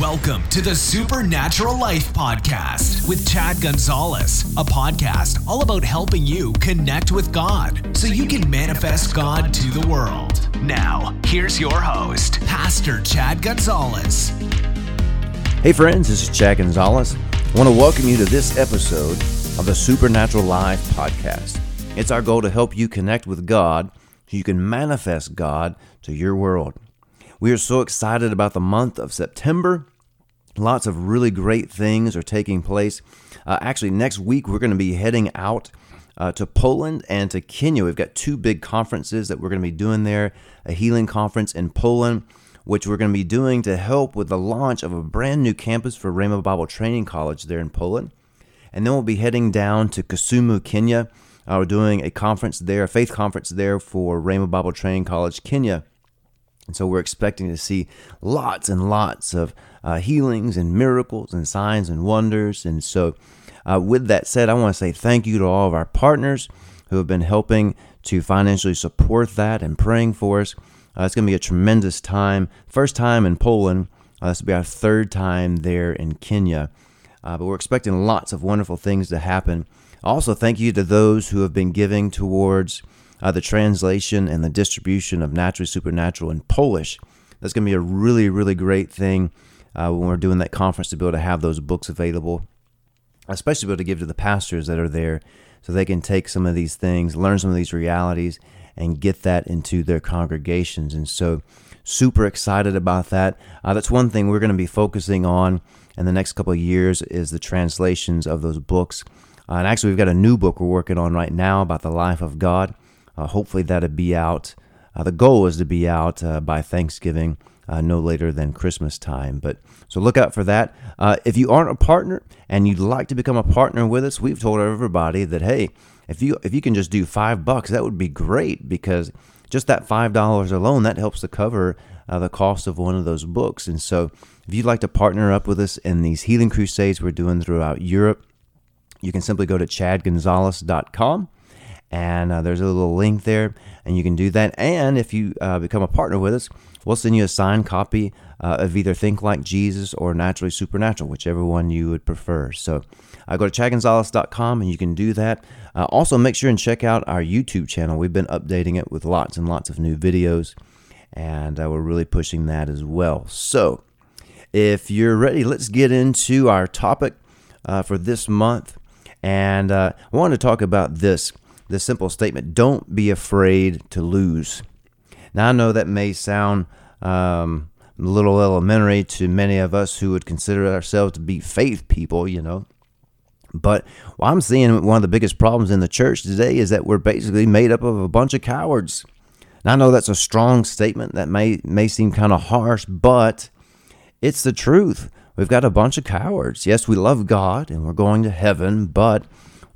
Welcome to the Supernatural Life Podcast with Chad Gonzales, a podcast all about helping you connect with God so you can manifest God to the world. Now, here's your host, Pastor Chad Gonzales. Hey, friends, this is Chad Gonzales. I want to welcome you to this episode of the Supernatural Life Podcast. It's our goal to help you connect with God so you can manifest God to your world. We are so excited about the month of September. Lots of really great things are taking place. Uh, actually, next week we're going to be heading out uh, to Poland and to Kenya. We've got two big conferences that we're going to be doing there a healing conference in Poland, which we're going to be doing to help with the launch of a brand new campus for Rhema Bible Training College there in Poland. And then we'll be heading down to Kisumu, Kenya. Uh, we're doing a conference there, a faith conference there for Rhema Bible Training College, Kenya. And so we're expecting to see lots and lots of uh, healings and miracles and signs and wonders. And so, uh, with that said, I want to say thank you to all of our partners who have been helping to financially support that and praying for us. Uh, it's going to be a tremendous time. First time in Poland. Uh, this will be our third time there in Kenya. Uh, but we're expecting lots of wonderful things to happen. Also, thank you to those who have been giving towards uh, the translation and the distribution of Naturally Supernatural in Polish. That's going to be a really, really great thing uh, when we're doing that conference to be able to have those books available, especially be able to give to the pastors that are there so they can take some of these things, learn some of these realities, and get that into their congregations. And so, super excited about that. Uh, that's one thing we're going to be focusing on in the next couple of years is the translations of those books. Uh, and actually, we've got a new book we're working on right now about the life of God. Uh, hopefully, that'll be out. Uh, the goal is to be out uh, by Thanksgiving, uh, no later than Christmas time. But so look out for that. Uh, if you aren't a partner and you'd like to become a partner with us, we've told everybody that hey, if you if you can just do five bucks, that would be great because just that five dollars alone that helps to cover uh, the cost of one of those books. And so, if you'd like to partner up with us in these healing crusades we're doing throughout Europe, you can simply go to chadgonzales.com and uh, there's a little link there, and you can do that. And if you uh, become a partner with us, we'll send you a signed copy uh, of either Think Like Jesus or Naturally Supernatural, whichever one you would prefer. So uh, go to chadgonzales.com and you can do that. Uh, also, make sure and check out our YouTube channel. We've been updating it with lots and lots of new videos, and uh, we're really pushing that as well. So if you're ready, let's get into our topic for this month. And I want to talk about this the simple statement don't be afraid to lose. Now, I know that may sound um, a little elementary to many of us who would consider ourselves to be faith people, you know. But what I'm seeing one of the biggest problems in the church today is that we're basically made up of a bunch of cowards. Now, I know that's a strong statement that may may seem kind of harsh, but it's the truth. We've got a bunch of cowards. Yes, we love God and we're going to heaven, but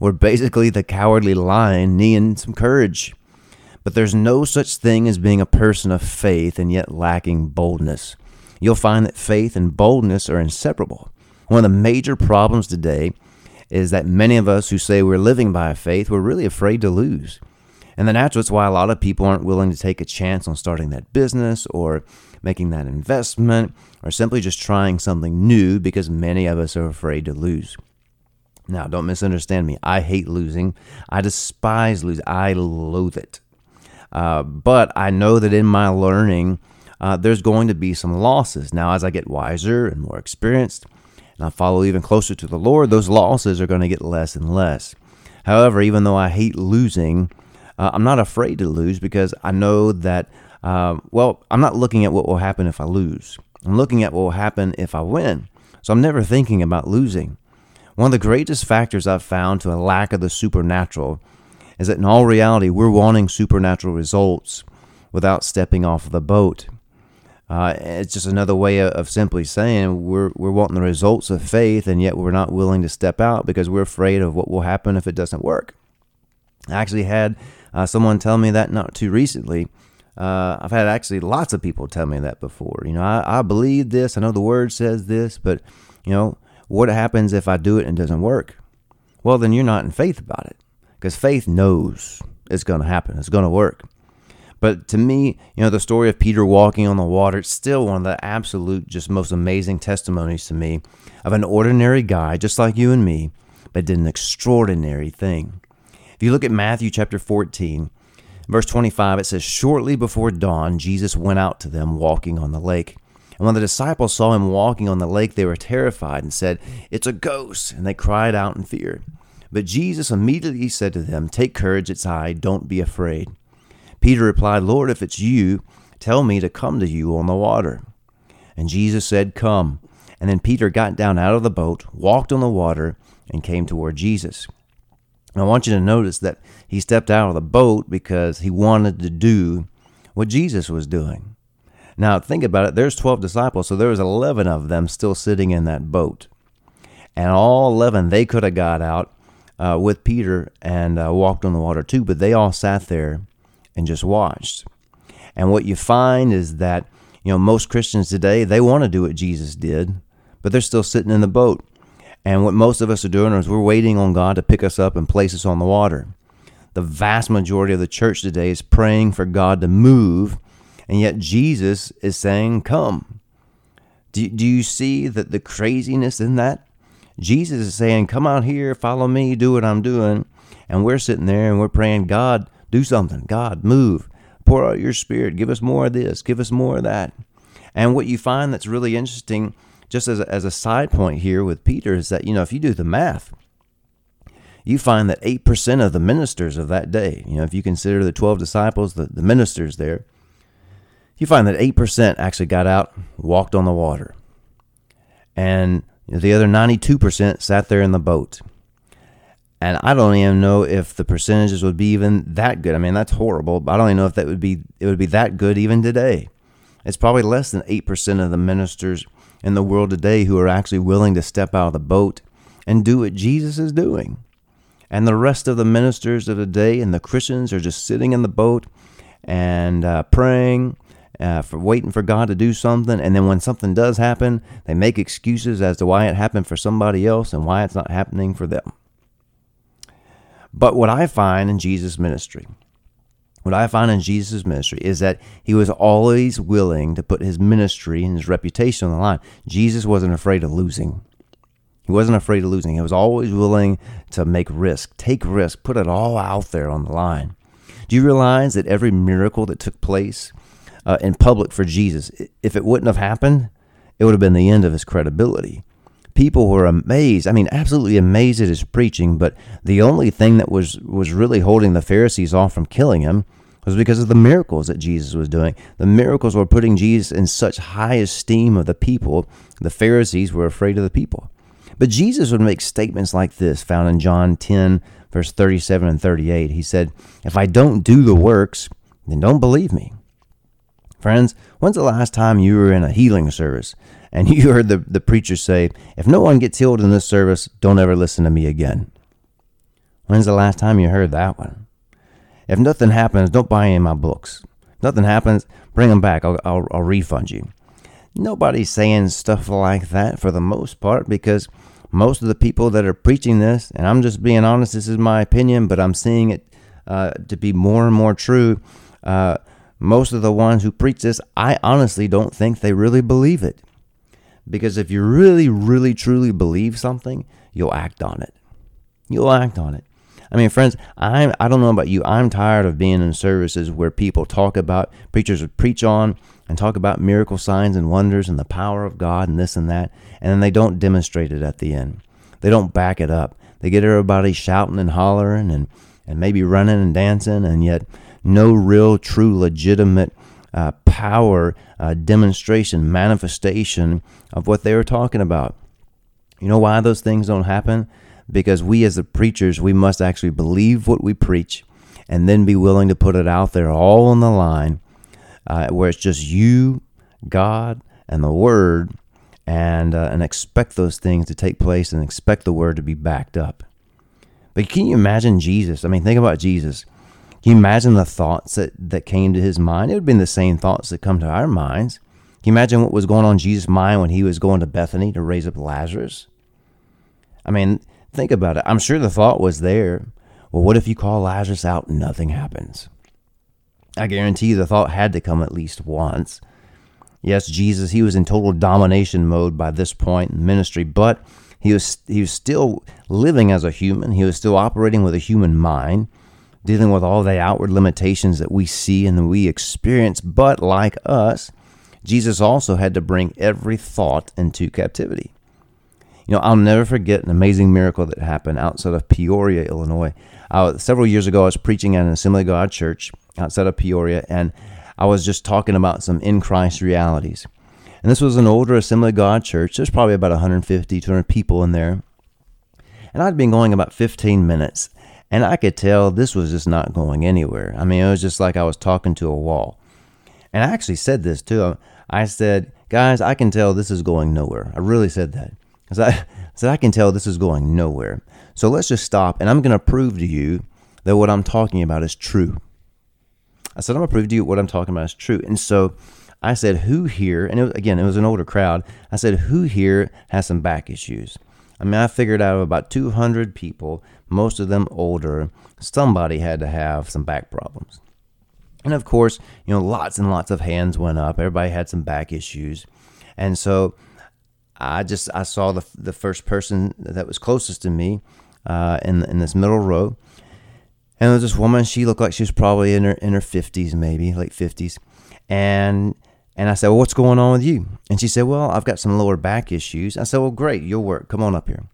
we're basically the cowardly lion needing some courage. But there's no such thing as being a person of faith and yet lacking boldness. You'll find that faith and boldness are inseparable. One of the major problems today is that many of us who say we're living by faith, we're really afraid to lose. And the natural is why a lot of people aren't willing to take a chance on starting that business or making that investment or simply just trying something new because many of us are afraid to lose. Now, don't misunderstand me. I hate losing. I despise losing. I loathe it. Uh, but I know that in my learning, uh, there's going to be some losses. Now, as I get wiser and more experienced, and I follow even closer to the Lord, those losses are going to get less and less. However, even though I hate losing, uh, I'm not afraid to lose because I know that, uh, well, I'm not looking at what will happen if I lose. I'm looking at what will happen if I win. So I'm never thinking about losing. One of the greatest factors I've found to a lack of the supernatural is that in all reality, we're wanting supernatural results without stepping off of the boat. Uh, it's just another way of simply saying we're, we're wanting the results of faith, and yet we're not willing to step out because we're afraid of what will happen if it doesn't work. I actually had uh, someone tell me that not too recently. Uh, I've had actually lots of people tell me that before. You know, I, I believe this, I know the word says this, but, you know, what happens if I do it and it doesn't work? Well, then you're not in faith about it because faith knows it's going to happen, it's going to work. But to me, you know, the story of Peter walking on the water, it's still one of the absolute, just most amazing testimonies to me of an ordinary guy, just like you and me, but did an extraordinary thing. If you look at Matthew chapter 14, verse 25, it says, Shortly before dawn, Jesus went out to them walking on the lake. And when the disciples saw him walking on the lake, they were terrified and said, It's a ghost. And they cried out in fear. But Jesus immediately said to them, Take courage, it's I, don't be afraid. Peter replied, Lord, if it's you, tell me to come to you on the water. And Jesus said, Come. And then Peter got down out of the boat, walked on the water, and came toward Jesus. And I want you to notice that he stepped out of the boat because he wanted to do what Jesus was doing. Now, think about it. There's 12 disciples, so there was 11 of them still sitting in that boat. And all 11, they could have got out uh, with Peter and uh, walked on the water too, but they all sat there and just watched. And what you find is that, you know, most Christians today, they want to do what Jesus did, but they're still sitting in the boat. And what most of us are doing is we're waiting on God to pick us up and place us on the water. The vast majority of the church today is praying for God to move, and yet Jesus is saying, Come. Do, do you see that the craziness in that? Jesus is saying, Come out here, follow me, do what I'm doing. And we're sitting there and we're praying, God, do something. God, move. Pour out your spirit. Give us more of this. Give us more of that. And what you find that's really interesting, just as a, as a side point here with Peter, is that, you know, if you do the math, you find that 8% of the ministers of that day, you know, if you consider the 12 disciples, the, the ministers there, you find that 8% actually got out, walked on the water. And the other 92% sat there in the boat. And I don't even know if the percentages would be even that good. I mean, that's horrible. But I don't even know if that would be it would be that good even today. It's probably less than eight percent of the ministers in the world today who are actually willing to step out of the boat and do what Jesus is doing. And the rest of the ministers of the day and the Christians are just sitting in the boat and uh, praying, uh, for waiting for God to do something. And then when something does happen, they make excuses as to why it happened for somebody else and why it's not happening for them. But what I find in Jesus' ministry, what I find in Jesus' ministry is that he was always willing to put his ministry and his reputation on the line. Jesus wasn't afraid of losing. He wasn't afraid of losing. He was always willing to make risk, take risk, put it all out there on the line. Do you realize that every miracle that took place uh, in public for Jesus, if it wouldn't have happened, it would have been the end of his credibility people were amazed. I mean, absolutely amazed at his preaching. But the only thing that was was really holding the Pharisees off from killing him was because of the miracles that Jesus was doing. The miracles were putting Jesus in such high esteem of the people. The Pharisees were afraid of the people. But Jesus would make statements like this, found in John 10, verse 37 and 38. He said, If I don't do the works, then don't believe me. Friends, when's the last time you were in a healing service and you heard the, the preacher say, If no one gets healed in this service, don't ever listen to me again? When's the last time you heard that one? If nothing happens, don't buy any of my books. Nothing happens, bring them back. I'll, I'll, I'll refund you. Nobody's saying stuff like that for the most part because most of the people that are preaching this, and I'm just being honest, this is my opinion, but I'm seeing it uh, to be more and more true. Uh, most of the ones who preach this, I honestly don't think they really believe it. Because if you really, really, truly believe something, you'll act on it. You'll act on it. I mean, friends, I'm, I don't know about you. I'm tired of being in services where people talk about, preachers preach on and talk about miracle signs and wonders and the power of God and this and that, and then they don't demonstrate it at the end. They don't back it up. They get everybody shouting and hollering and, and maybe running and dancing, and yet no real, true, legitimate uh, power uh, demonstration, manifestation of what they were talking about. You know why those things don't happen? Because we, as the preachers, we must actually believe what we preach and then be willing to put it out there all on the line uh, where it's just you, God, and the Word, and, uh, and expect those things to take place and expect the Word to be backed up. But can you imagine Jesus? I mean, think about Jesus. Can you imagine the thoughts that, that came to his mind? It would have been the same thoughts that come to our minds. Can you imagine what was going on in Jesus' mind when he was going to Bethany to raise up Lazarus? I mean, think about it. I'm sure the thought was there. Well, what if you call Lazarus out and nothing happens? I guarantee you the thought had to come at least once. Yes, Jesus, he was in total domination mode by this point in ministry, but he was he was still living as a human. He was still operating with a human mind, dealing with all the outward limitations that we see and we experience. But like us, Jesus also had to bring every thought into captivity. You know, I'll never forget an amazing miracle that happened outside of Peoria, Illinois. Uh, several years ago, I was preaching at an Assembly of God church outside of Peoria, and I was just talking about some in Christ realities. And this was an older Assembly of God church. There's probably about 150, 200 people in there. And I'd been going about 15 minutes, and I could tell this was just not going anywhere. I mean, it was just like I was talking to a wall. And I actually said this too. I said, guys, I can tell this is going nowhere. I really said that. Because I said, I can tell this is going nowhere. So let's just stop, and I'm going to prove to you that what I'm talking about is true. I said, I'm going to prove to you what I'm talking about is true. And so I said, who here, and it, was, again, it was an older crowd. I said, who here has some back issues? I mean, I figured out of about 200 people, most of them older, somebody had to have some back problems. And of course, you know, lots and lots of hands went up. Everybody had some back issues. And so I just I saw the the first person that was closest to me uh, in in this middle row, and there was this woman. She looked like she was probably in her in her fifties, maybe late fifties, and and I said, well, what's going on with you? And she said, well, I've got some lower back issues. I said, well, great, you'll work. Come on up here.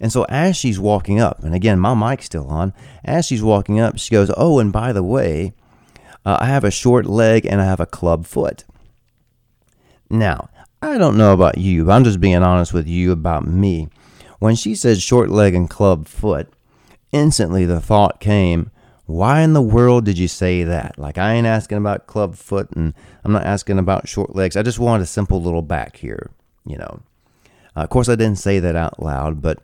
And so as she's walking up, and again, my mic's still on, as she's walking up, she goes, oh, and by the way, uh, I have a short leg and I have a club foot. Now, I don't know about you, but I'm just being honest with you about me. When she said short leg and club foot, instantly the thought came, why in the world did you say that? Like, I ain't asking about club foot and I'm not asking about short legs. I just wanted a simple little back here, you know. Uh, of course, I didn't say that out loud, but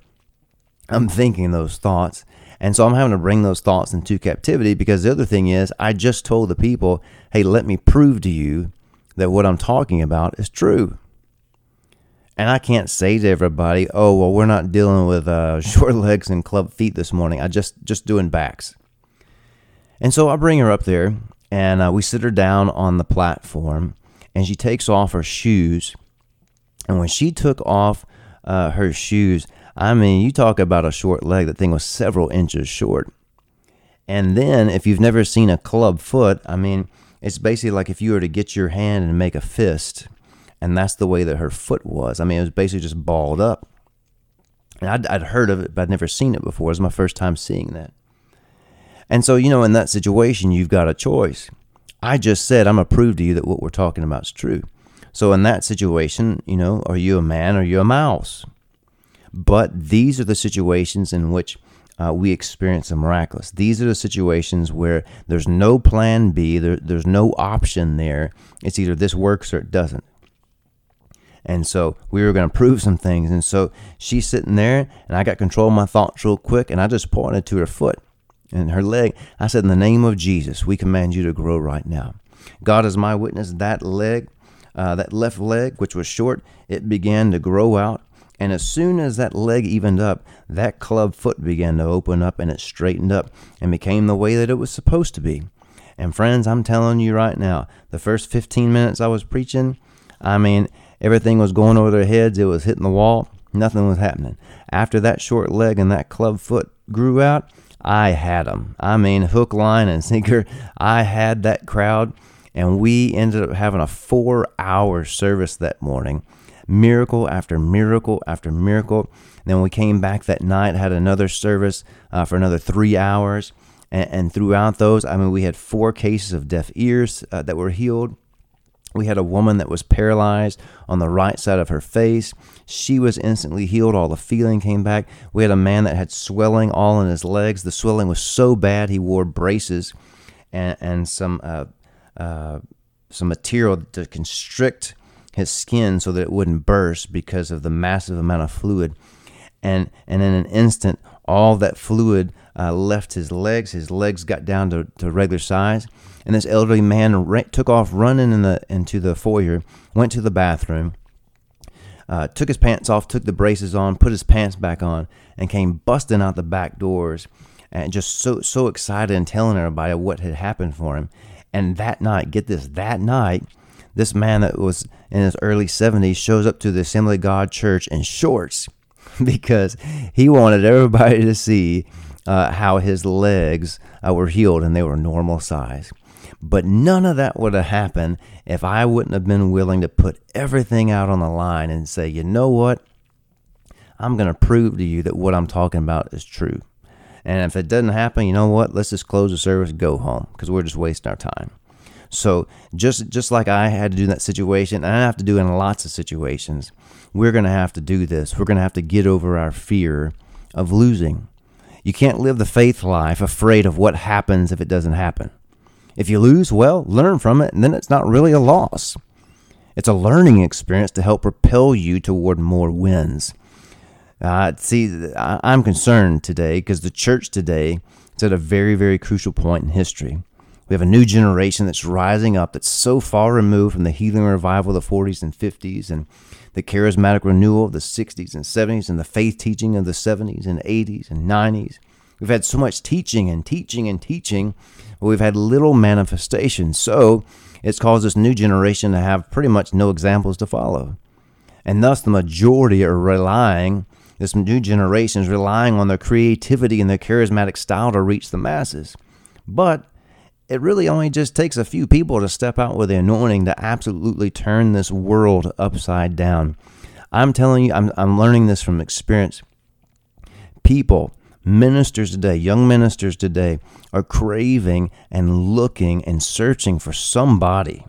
I'm thinking those thoughts. And so I'm having to bring those thoughts into captivity because the other thing is, I just told the people, hey, let me prove to you that what I'm talking about is true. And I can't say to everybody, oh, well, we're not dealing with uh, short legs and club feet this morning. I just, just doing backs. And so I bring her up there and uh, we sit her down on the platform and she takes off her shoes. And when she took off uh, her shoes, I mean, you talk about a short leg, that thing was several inches short. And then, if you've never seen a club foot, I mean, it's basically like if you were to get your hand and make a fist, and that's the way that her foot was. I mean, it was basically just balled up. And I'd, I'd heard of it, but I'd never seen it before. It was my first time seeing that. And so, you know, in that situation, you've got a choice. I just said, I'm going to prove to you that what we're talking about is true. So, in that situation, you know, are you a man or are you a mouse? But these are the situations in which uh, we experience the miraculous. These are the situations where there's no plan B, there, there's no option there. It's either this works or it doesn't. And so we were going to prove some things. And so she's sitting there, and I got control of my thoughts real quick, and I just pointed to her foot and her leg. I said, In the name of Jesus, we command you to grow right now. God is my witness. That leg, uh, that left leg, which was short, it began to grow out. And as soon as that leg evened up, that club foot began to open up and it straightened up and became the way that it was supposed to be. And friends, I'm telling you right now, the first 15 minutes I was preaching, I mean, everything was going over their heads. It was hitting the wall. Nothing was happening. After that short leg and that club foot grew out, I had them. I mean, hook, line, and sinker. I had that crowd, and we ended up having a four hour service that morning. Miracle after miracle after miracle. then we came back that night, had another service uh, for another three hours. And, and, throughout those, I mean, we had four cases of deaf ears uh, that were healed. We had a woman that was paralyzed on the right side of her face. She was instantly healed. All the feeling came back. We had a man that had swelling all in his legs. The swelling was so bad he wore braces and, and some uh, uh, some material to constrict his skin so that it wouldn't burst because of the massive amount of fluid. And and in an instant, all that fluid uh, left his legs. His legs got down to, to regular size. And this elderly man ra- took off running in the, into the foyer, went to the bathroom, uh, took his pants off, took the braces on, put his pants back on, and came busting out the back doors and just so, so excited and telling everybody what had happened for him. And that night, get this, that night, this man that was in his early 70s shows up to the Assembly of God church in shorts because he wanted everybody to see uh, how his legs uh, were healed and they were normal size. But none of that would have happened if I wouldn't have been willing to put everything out on the line and say, you know what? I'm going to prove to you that what I'm talking about is true. And if it doesn't happen, you know what? Let's just close the service, go home, because we're just wasting our time. So just just like I had to do in that situation, and I have to do in lots of situations, we're going to have to do this. We're going to have to get over our fear of losing. You can't live the faith life afraid of what happens if it doesn't happen. If you lose, well, learn from it, and then it's not really a loss. It's a learning experience to help propel you toward more wins. Uh, see, I'm concerned today because the church today is at a very, very crucial point in history. We have a new generation that's rising up that's so far removed from the healing revival of the 40s and 50s and the charismatic renewal of the 60s and 70s and the faith teaching of the 70s and 80s and 90s. We've had so much teaching and teaching and teaching, but we've had little manifestation. So it's caused this new generation to have pretty much no examples to follow. And thus, the majority are relying, this new generation is relying on their creativity and their charismatic style to reach the masses. But it really only just takes a few people to step out with the anointing to absolutely turn this world upside down. I'm telling you, I'm, I'm learning this from experience. People, ministers today, young ministers today, are craving and looking and searching for somebody,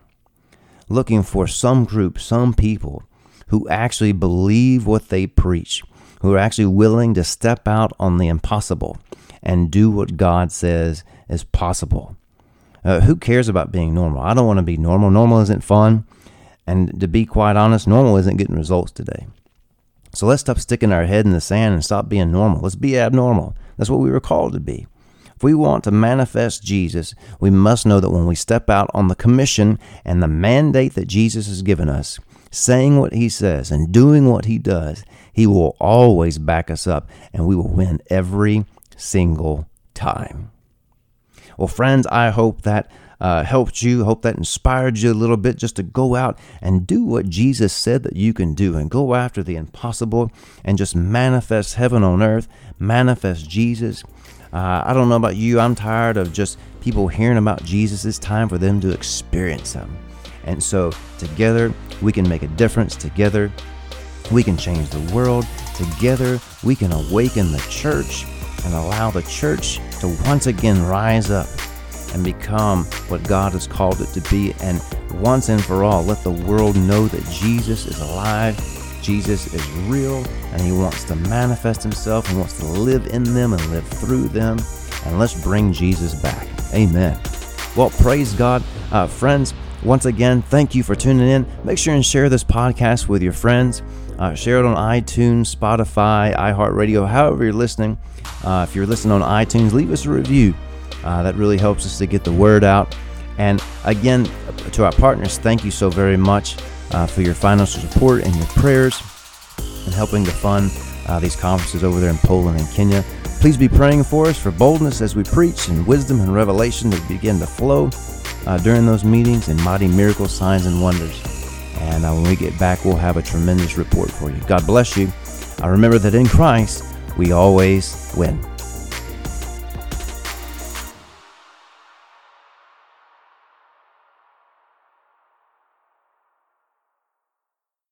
looking for some group, some people who actually believe what they preach, who are actually willing to step out on the impossible and do what God says is possible. Uh, who cares about being normal? I don't want to be normal. Normal isn't fun. And to be quite honest, normal isn't getting results today. So let's stop sticking our head in the sand and stop being normal. Let's be abnormal. That's what we were called to be. If we want to manifest Jesus, we must know that when we step out on the commission and the mandate that Jesus has given us, saying what he says and doing what he does, he will always back us up and we will win every single time. Well, friends, I hope that uh, helped you. Hope that inspired you a little bit just to go out and do what Jesus said that you can do and go after the impossible and just manifest heaven on earth, manifest Jesus. Uh, I don't know about you. I'm tired of just people hearing about Jesus. It's time for them to experience Him. And so, together, we can make a difference. Together, we can change the world. Together, we can awaken the church and allow the church to once again rise up and become what God has called it to be. And once and for all, let the world know that Jesus is alive, Jesus is real, and He wants to manifest Himself and wants to live in them and live through them. And let's bring Jesus back. Amen. Well, praise God. Uh, friends, once again, thank you for tuning in. Make sure and share this podcast with your friends. Uh, share it on iTunes, Spotify, iHeartRadio, however you're listening. Uh, if you're listening on iTunes, leave us a review. Uh, that really helps us to get the word out. And again, to our partners, thank you so very much uh, for your financial support and your prayers and helping to fund uh, these conferences over there in Poland and Kenya. Please be praying for us for boldness as we preach and wisdom and revelation to begin to flow uh, during those meetings and mighty miracles, signs, and wonders. And uh, when we get back, we'll have a tremendous report for you. God bless you. I remember that in Christ, we always win.